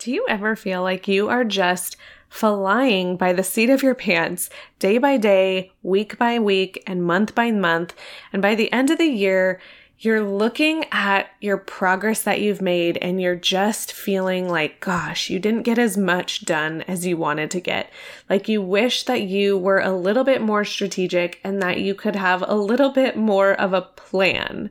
Do you ever feel like you are just flying by the seat of your pants day by day, week by week, and month by month? And by the end of the year, you're looking at your progress that you've made and you're just feeling like, gosh, you didn't get as much done as you wanted to get. Like you wish that you were a little bit more strategic and that you could have a little bit more of a plan.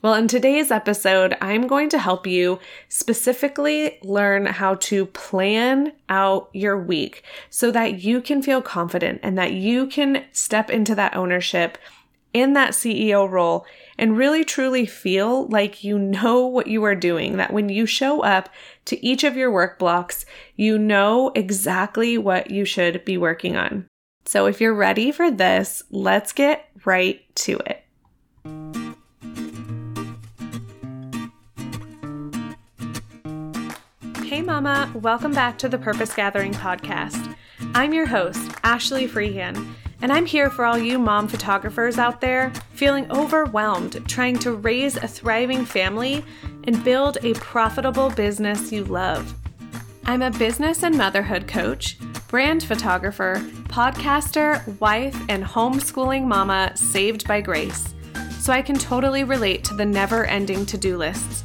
Well, in today's episode, I'm going to help you specifically learn how to plan out your week so that you can feel confident and that you can step into that ownership in that CEO role and really truly feel like you know what you are doing. That when you show up to each of your work blocks, you know exactly what you should be working on. So if you're ready for this, let's get right to it. Mama, welcome back to the Purpose Gathering podcast. I'm your host, Ashley Freehan, and I'm here for all you mom photographers out there feeling overwhelmed trying to raise a thriving family and build a profitable business you love. I'm a business and motherhood coach, brand photographer, podcaster, wife, and homeschooling mama saved by grace. So I can totally relate to the never ending to do lists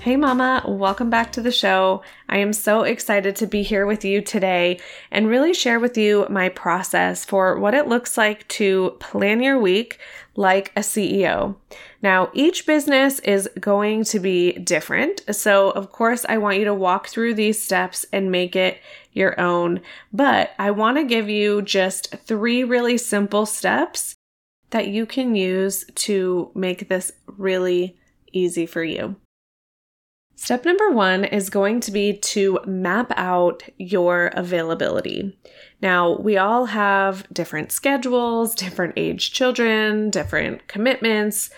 Hey, Mama, welcome back to the show. I am so excited to be here with you today and really share with you my process for what it looks like to plan your week like a CEO. Now, each business is going to be different. So, of course, I want you to walk through these steps and make it your own. But I want to give you just three really simple steps that you can use to make this really easy for you. Step number one is going to be to map out your availability. Now, we all have different schedules, different age children, different commitments,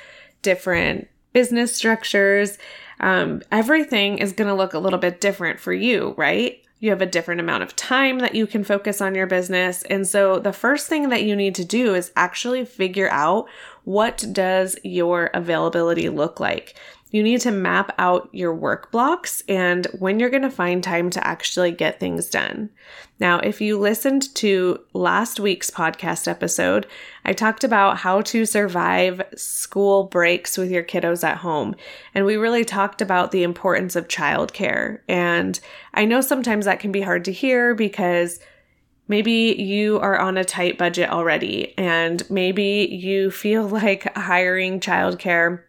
different business structures. Um, everything is going to look a little bit different for you, right? You have a different amount of time that you can focus on your business. And so the first thing that you need to do is actually figure out what does your availability look like? You need to map out your work blocks and when you're going to find time to actually get things done. Now, if you listened to last week's podcast episode, I talked about how to survive school breaks with your kiddos at home. And we really talked about the importance of childcare. And I know sometimes that can be hard to hear because Maybe you are on a tight budget already, and maybe you feel like hiring childcare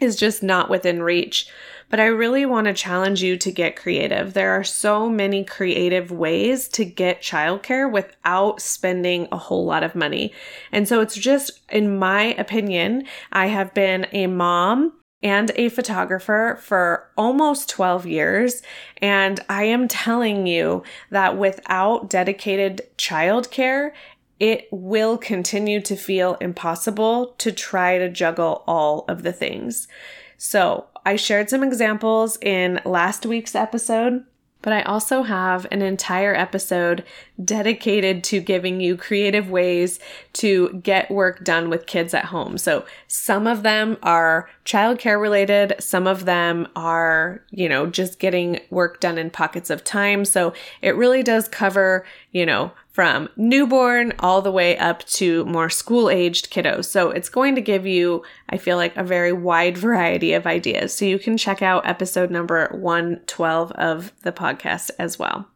is just not within reach. But I really want to challenge you to get creative. There are so many creative ways to get childcare without spending a whole lot of money. And so it's just, in my opinion, I have been a mom and a photographer for almost 12 years. And I am telling you that without dedicated childcare, it will continue to feel impossible to try to juggle all of the things. So, I shared some examples in last week's episode, but I also have an entire episode dedicated to giving you creative ways to get work done with kids at home. So, some of them are childcare related, some of them are, you know, just getting work done in pockets of time. So, it really does cover, you know, from newborn all the way up to more school aged kiddos. So it's going to give you, I feel like, a very wide variety of ideas. So you can check out episode number 112 of the podcast as well.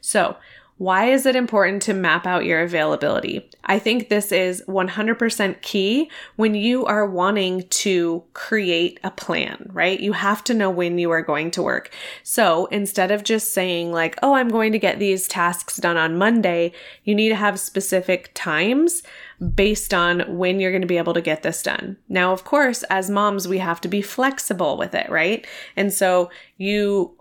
So, why is it important to map out your availability? I think this is 100% key when you are wanting to create a plan, right? You have to know when you are going to work. So instead of just saying, like, oh, I'm going to get these tasks done on Monday, you need to have specific times based on when you're going to be able to get this done. Now, of course, as moms, we have to be flexible with it, right? And so you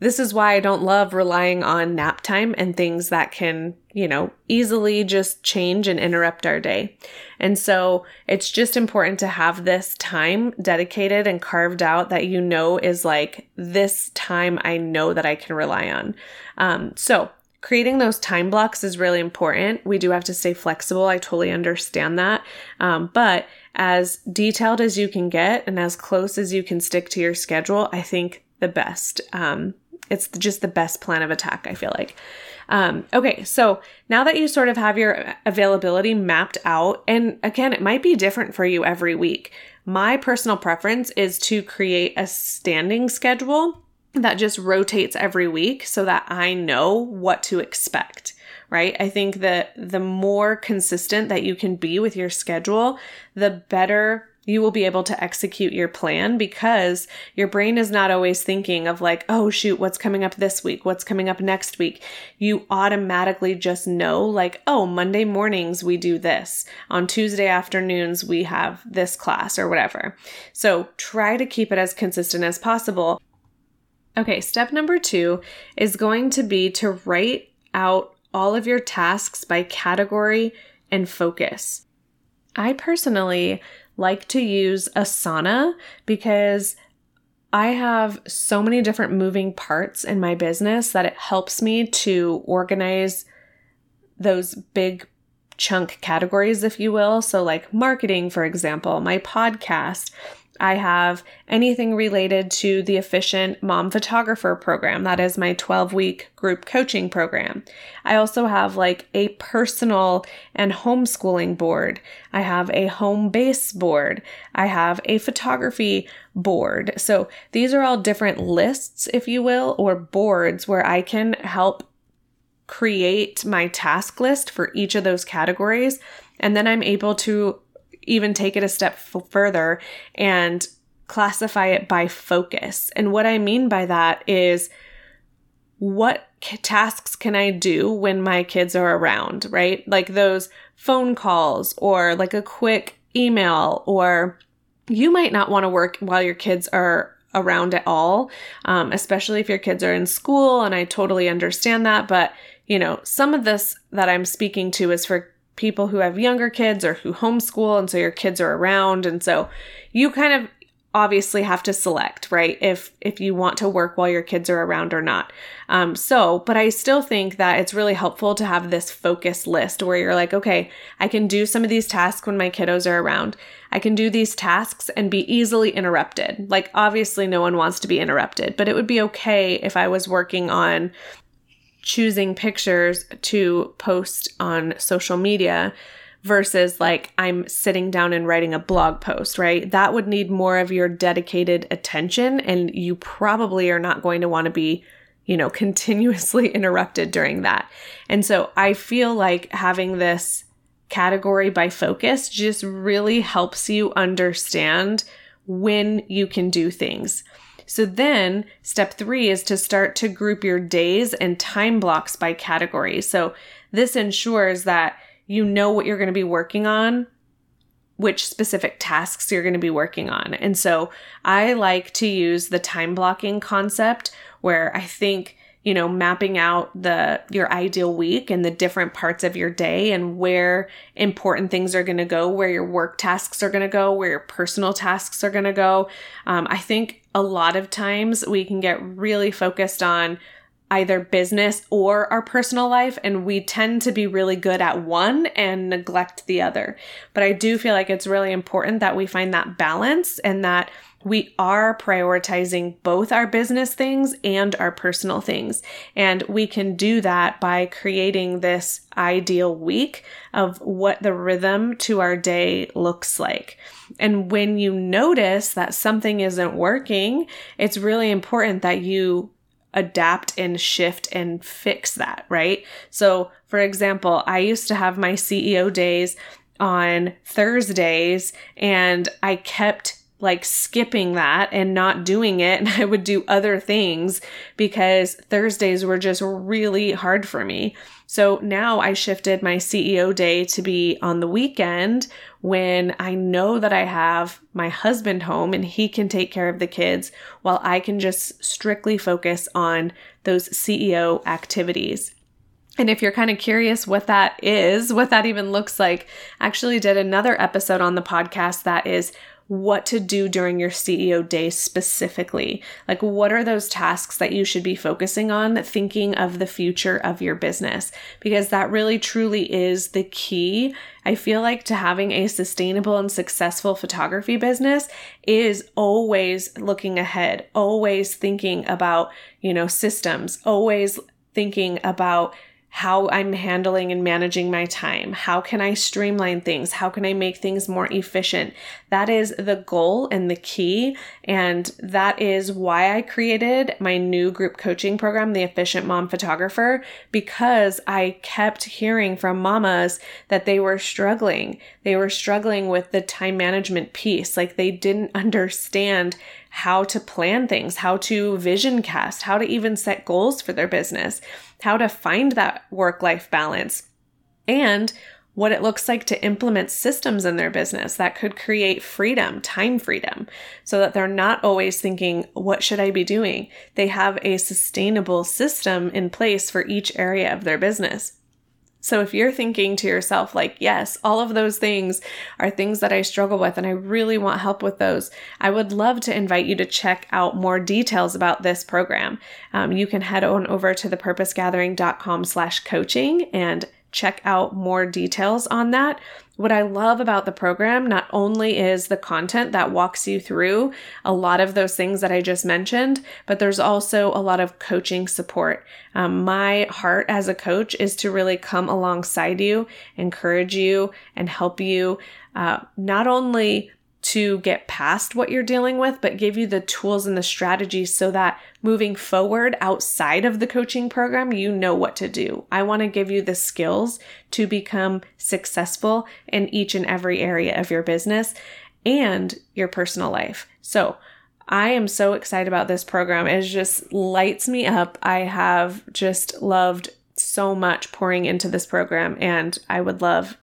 this is why I don't love relying on nap time and things that can, you know, easily just change and interrupt our day. And so it's just important to have this time dedicated and carved out that you know is like this time I know that I can rely on. Um, so creating those time blocks is really important. We do have to stay flexible. I totally understand that. Um, but as detailed as you can get and as close as you can stick to your schedule, I think the best. Um, it's just the best plan of attack, I feel like. Um, okay, so now that you sort of have your availability mapped out, and again, it might be different for you every week. My personal preference is to create a standing schedule that just rotates every week so that I know what to expect, right? I think that the more consistent that you can be with your schedule, the better you will be able to execute your plan because your brain is not always thinking of like, oh shoot, what's coming up this week? What's coming up next week? You automatically just know like, oh, Monday mornings we do this. On Tuesday afternoons we have this class or whatever. So try to keep it as consistent as possible. Okay, step number two is going to be to write out all of your tasks by category and focus. I personally like to use Asana because I have so many different moving parts in my business that it helps me to organize those big chunk categories, if you will. So, like marketing, for example, my podcast, I have anything related to the Efficient Mom Photographer program. That is my 12 week group coaching program. I also have like a personal and homeschooling board. I have a home base board. I have a photography board. So these are all different lists, if you will, or boards where I can help create my task list for each of those categories. And then I'm able to even take it a step f- further and classify it by focus. And what I mean by that is what tasks can I do when my kids are around, right? Like those phone calls or like a quick email, or you might not want to work while your kids are around at all, um, especially if your kids are in school. And I totally understand that. But, you know, some of this that I'm speaking to is for people who have younger kids or who homeschool and so your kids are around. And so you kind of obviously have to select right if if you want to work while your kids are around or not. Um, so but i still think that it's really helpful to have this focus list where you're like okay i can do some of these tasks when my kiddos are around. I can do these tasks and be easily interrupted. Like obviously no one wants to be interrupted but it would be okay if i was working on choosing pictures to post on social media versus like I'm sitting down and writing a blog post, right? That would need more of your dedicated attention and you probably are not going to want to be, you know, continuously interrupted during that. And so I feel like having this category by focus just really helps you understand when you can do things. So then step three is to start to group your days and time blocks by category. So this ensures that you know what you're going to be working on which specific tasks you're going to be working on. And so I like to use the time blocking concept where I think you know mapping out the your ideal week and the different parts of your day and where important things are going to go where your work tasks are going to go where your personal tasks are going to go. Um, i think a lot of times we can get really focused on either business or our personal life and we tend to be really good at one and neglect the other. But i do feel like it's really important that we find that balance and that we are prioritizing both our business things and our personal things. And we can do that by creating this ideal week of what the rhythm to our day looks like. And when you notice that something isn't working, it's really important that you adapt and shift and fix that, right? So, for example, I used to have my CEO days on Thursdays and I kept like skipping that and not doing it. And I would do other things because Thursdays were just really hard for me. So now I shifted my CEO day to be on the weekend when I know that I have my husband home and he can take care of the kids while I can just strictly focus on those CEO activities. And if you're kind of curious what that is, what that even looks like, I actually did another episode on the podcast that is what to do during your CEO day specifically. Like, what are those tasks that you should be focusing on, thinking of the future of your business? Because that really truly is the key. I feel like to having a sustainable and successful photography business is always looking ahead, always thinking about, you know, systems, always thinking about how I'm handling and managing my time. How can I streamline things? How can I make things more efficient? That is the goal and the key. And that is why I created my new group coaching program, the Efficient Mom Photographer, because I kept hearing from mamas that they were struggling. They were struggling with the time management piece. Like they didn't understand how to plan things, how to vision cast, how to even set goals for their business, how to find that work life balance, and what it looks like to implement systems in their business that could create freedom, time freedom, so that they're not always thinking, what should I be doing? They have a sustainable system in place for each area of their business. So if you're thinking to yourself, like, yes, all of those things are things that I struggle with and I really want help with those, I would love to invite you to check out more details about this program. Um, you can head on over to thepurposegathering.com slash coaching and check out more details on that. What I love about the program not only is the content that walks you through a lot of those things that I just mentioned, but there's also a lot of coaching support. Um, my heart as a coach is to really come alongside you, encourage you, and help you uh, not only to get past what you're dealing with, but give you the tools and the strategies so that moving forward outside of the coaching program, you know what to do. I want to give you the skills to become successful in each and every area of your business and your personal life. So, I am so excited about this program. It just lights me up. I have just loved so much pouring into this program, and I would love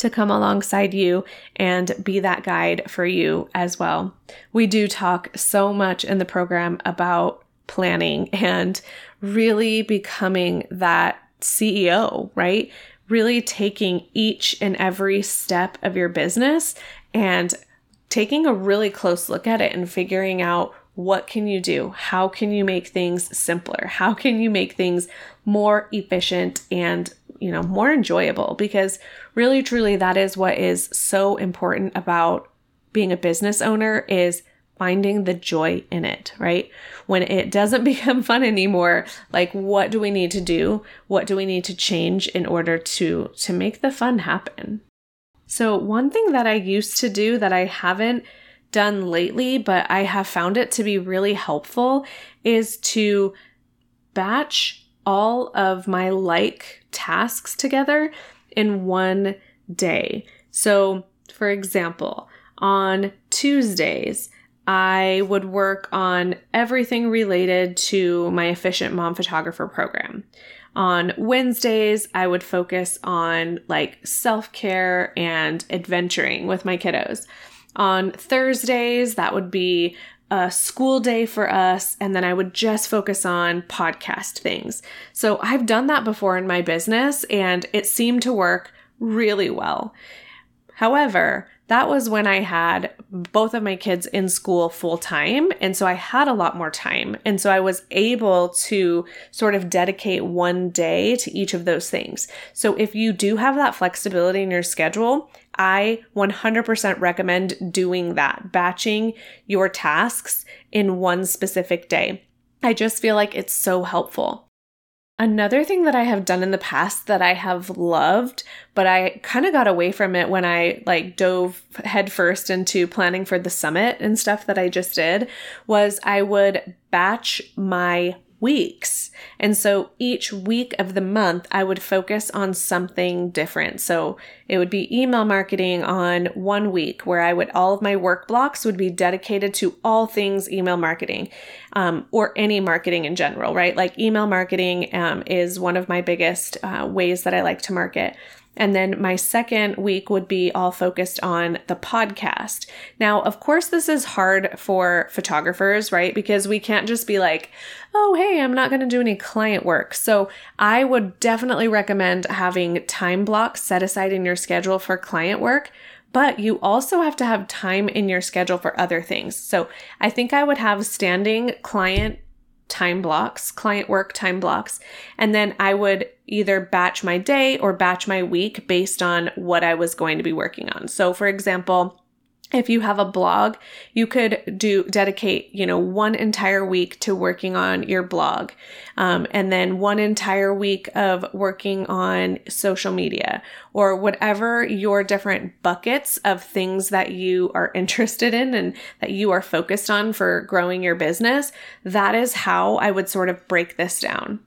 to come alongside you and be that guide for you as well. We do talk so much in the program about planning and really becoming that CEO, right? Really taking each and every step of your business and taking a really close look at it and figuring out what can you do? How can you make things simpler? How can you make things more efficient and you know, more enjoyable because really truly that is what is so important about being a business owner is finding the joy in it, right? When it doesn't become fun anymore, like what do we need to do? What do we need to change in order to to make the fun happen? So, one thing that I used to do that I haven't done lately, but I have found it to be really helpful is to batch all of my like tasks together in one day. So, for example, on Tuesdays, I would work on everything related to my efficient mom photographer program. On Wednesdays, I would focus on like self care and adventuring with my kiddos. On Thursdays, that would be a school day for us, and then I would just focus on podcast things. So I've done that before in my business, and it seemed to work really well. However, that was when I had both of my kids in school full time. And so I had a lot more time. And so I was able to sort of dedicate one day to each of those things. So if you do have that flexibility in your schedule, I 100% recommend doing that, batching your tasks in one specific day. I just feel like it's so helpful. Another thing that I have done in the past that I have loved, but I kind of got away from it when I like dove headfirst into planning for the summit and stuff that I just did, was I would batch my weeks. And so each week of the month, I would focus on something different. So it would be email marketing on one week where I would, all of my work blocks would be dedicated to all things email marketing um, or any marketing in general, right? Like email marketing um, is one of my biggest uh, ways that I like to market. And then my second week would be all focused on the podcast. Now, of course, this is hard for photographers, right? Because we can't just be like, oh, hey, I'm not going to do any client work. So I would definitely recommend having time blocks set aside in your schedule for client work. But you also have to have time in your schedule for other things. So I think I would have standing client time blocks, client work time blocks, and then I would either batch my day or batch my week based on what I was going to be working on. So, for example, if you have a blog, you could do dedicate, you know, one entire week to working on your blog, um, and then one entire week of working on social media or whatever your different buckets of things that you are interested in and that you are focused on for growing your business. That is how I would sort of break this down.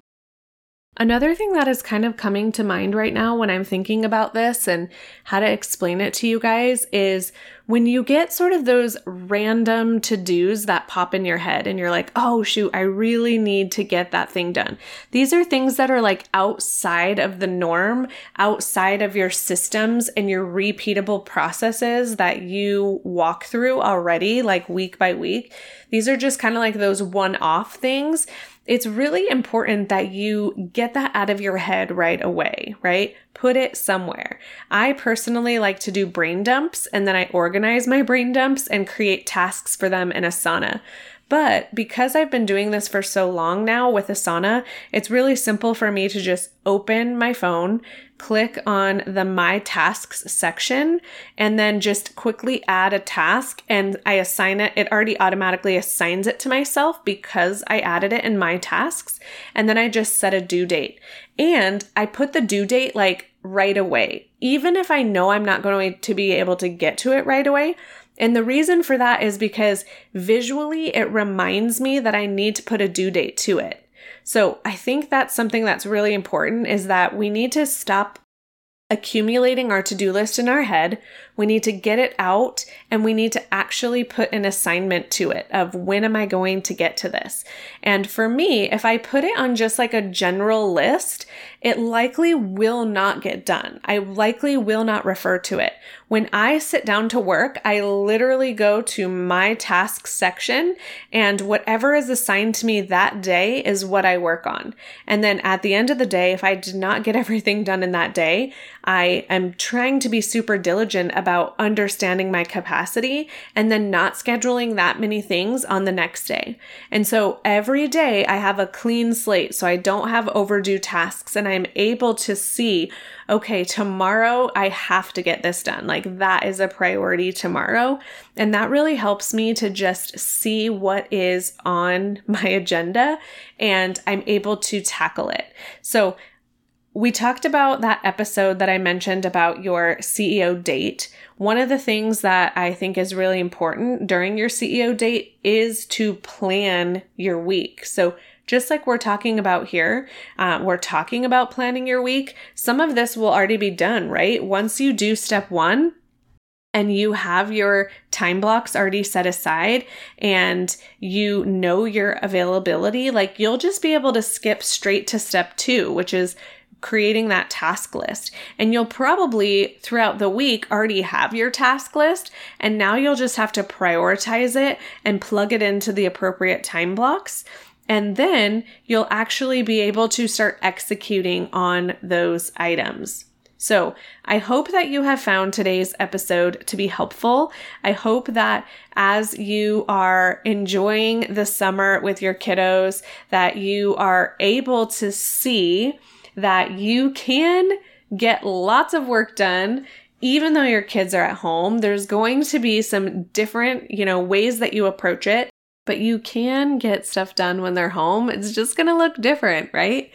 Another thing that is kind of coming to mind right now when I'm thinking about this and how to explain it to you guys is when you get sort of those random to dos that pop in your head and you're like, oh, shoot, I really need to get that thing done. These are things that are like outside of the norm, outside of your systems and your repeatable processes that you walk through already, like week by week. These are just kind of like those one off things it's really important that you get that out of your head right away, right? Put it somewhere. I personally like to do brain dumps and then I organize my brain dumps and create tasks for them in Asana. But because I've been doing this for so long now with Asana, it's really simple for me to just open my phone, click on the My Tasks section, and then just quickly add a task and I assign it. It already automatically assigns it to myself because I added it in My Tasks. And then I just set a due date. And I put the due date like right away. Even if I know I'm not going to be able to get to it right away, and the reason for that is because visually it reminds me that I need to put a due date to it. So I think that's something that's really important is that we need to stop accumulating our to do list in our head. We need to get it out and we need to actually put an assignment to it of when am I going to get to this. And for me, if I put it on just like a general list, it likely will not get done. I likely will not refer to it. When I sit down to work, I literally go to my tasks section and whatever is assigned to me that day is what I work on. And then at the end of the day, if I did not get everything done in that day, I am trying to be super diligent understanding my capacity and then not scheduling that many things on the next day. And so every day I have a clean slate so I don't have overdue tasks and I'm able to see, okay, tomorrow I have to get this done. Like that is a priority tomorrow. And that really helps me to just see what is on my agenda and I'm able to tackle it. So we talked about that episode that I mentioned about your CEO date. One of the things that I think is really important during your CEO date is to plan your week. So, just like we're talking about here, uh, we're talking about planning your week. Some of this will already be done, right? Once you do step one, and you have your time blocks already set aside and you know your availability, like you'll just be able to skip straight to step two, which is creating that task list. And you'll probably throughout the week already have your task list, and now you'll just have to prioritize it and plug it into the appropriate time blocks. And then you'll actually be able to start executing on those items. So, I hope that you have found today's episode to be helpful. I hope that as you are enjoying the summer with your kiddos, that you are able to see that you can get lots of work done even though your kids are at home. There's going to be some different, you know, ways that you approach it, but you can get stuff done when they're home. It's just going to look different, right?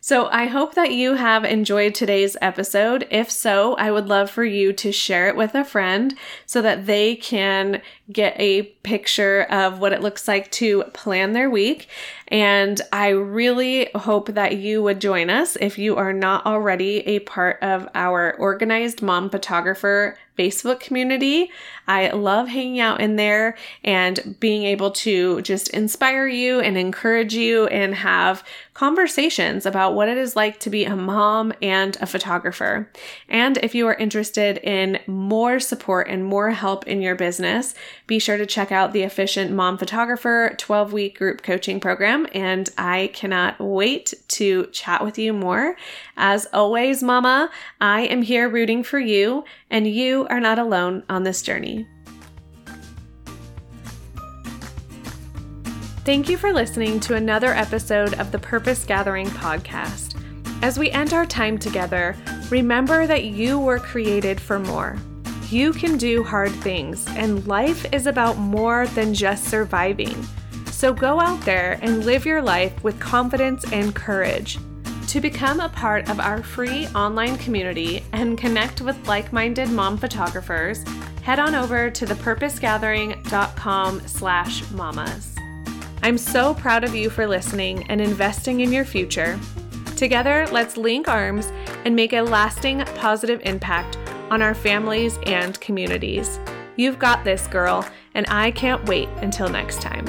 So I hope that you have enjoyed today's episode. If so, I would love for you to share it with a friend so that they can get a picture of what it looks like to plan their week. And I really hope that you would join us if you are not already a part of our organized mom photographer Facebook community. I love hanging out in there and being able to just inspire you and encourage you and have conversations about what it is like to be a mom and a photographer. And if you are interested in more support and more help in your business, be sure to check out the Efficient Mom Photographer 12 week group coaching program. And I cannot wait to chat with you more. As always, Mama, I am here rooting for you, and you are not alone on this journey. Thank you for listening to another episode of the Purpose Gathering podcast. As we end our time together, remember that you were created for more. You can do hard things, and life is about more than just surviving. So go out there and live your life with confidence and courage. To become a part of our free online community and connect with like-minded mom photographers, head on over to thepurposegathering.com slash mamas. I'm so proud of you for listening and investing in your future. Together, let's link arms and make a lasting positive impact on our families and communities. You've got this, girl, and I can't wait until next time.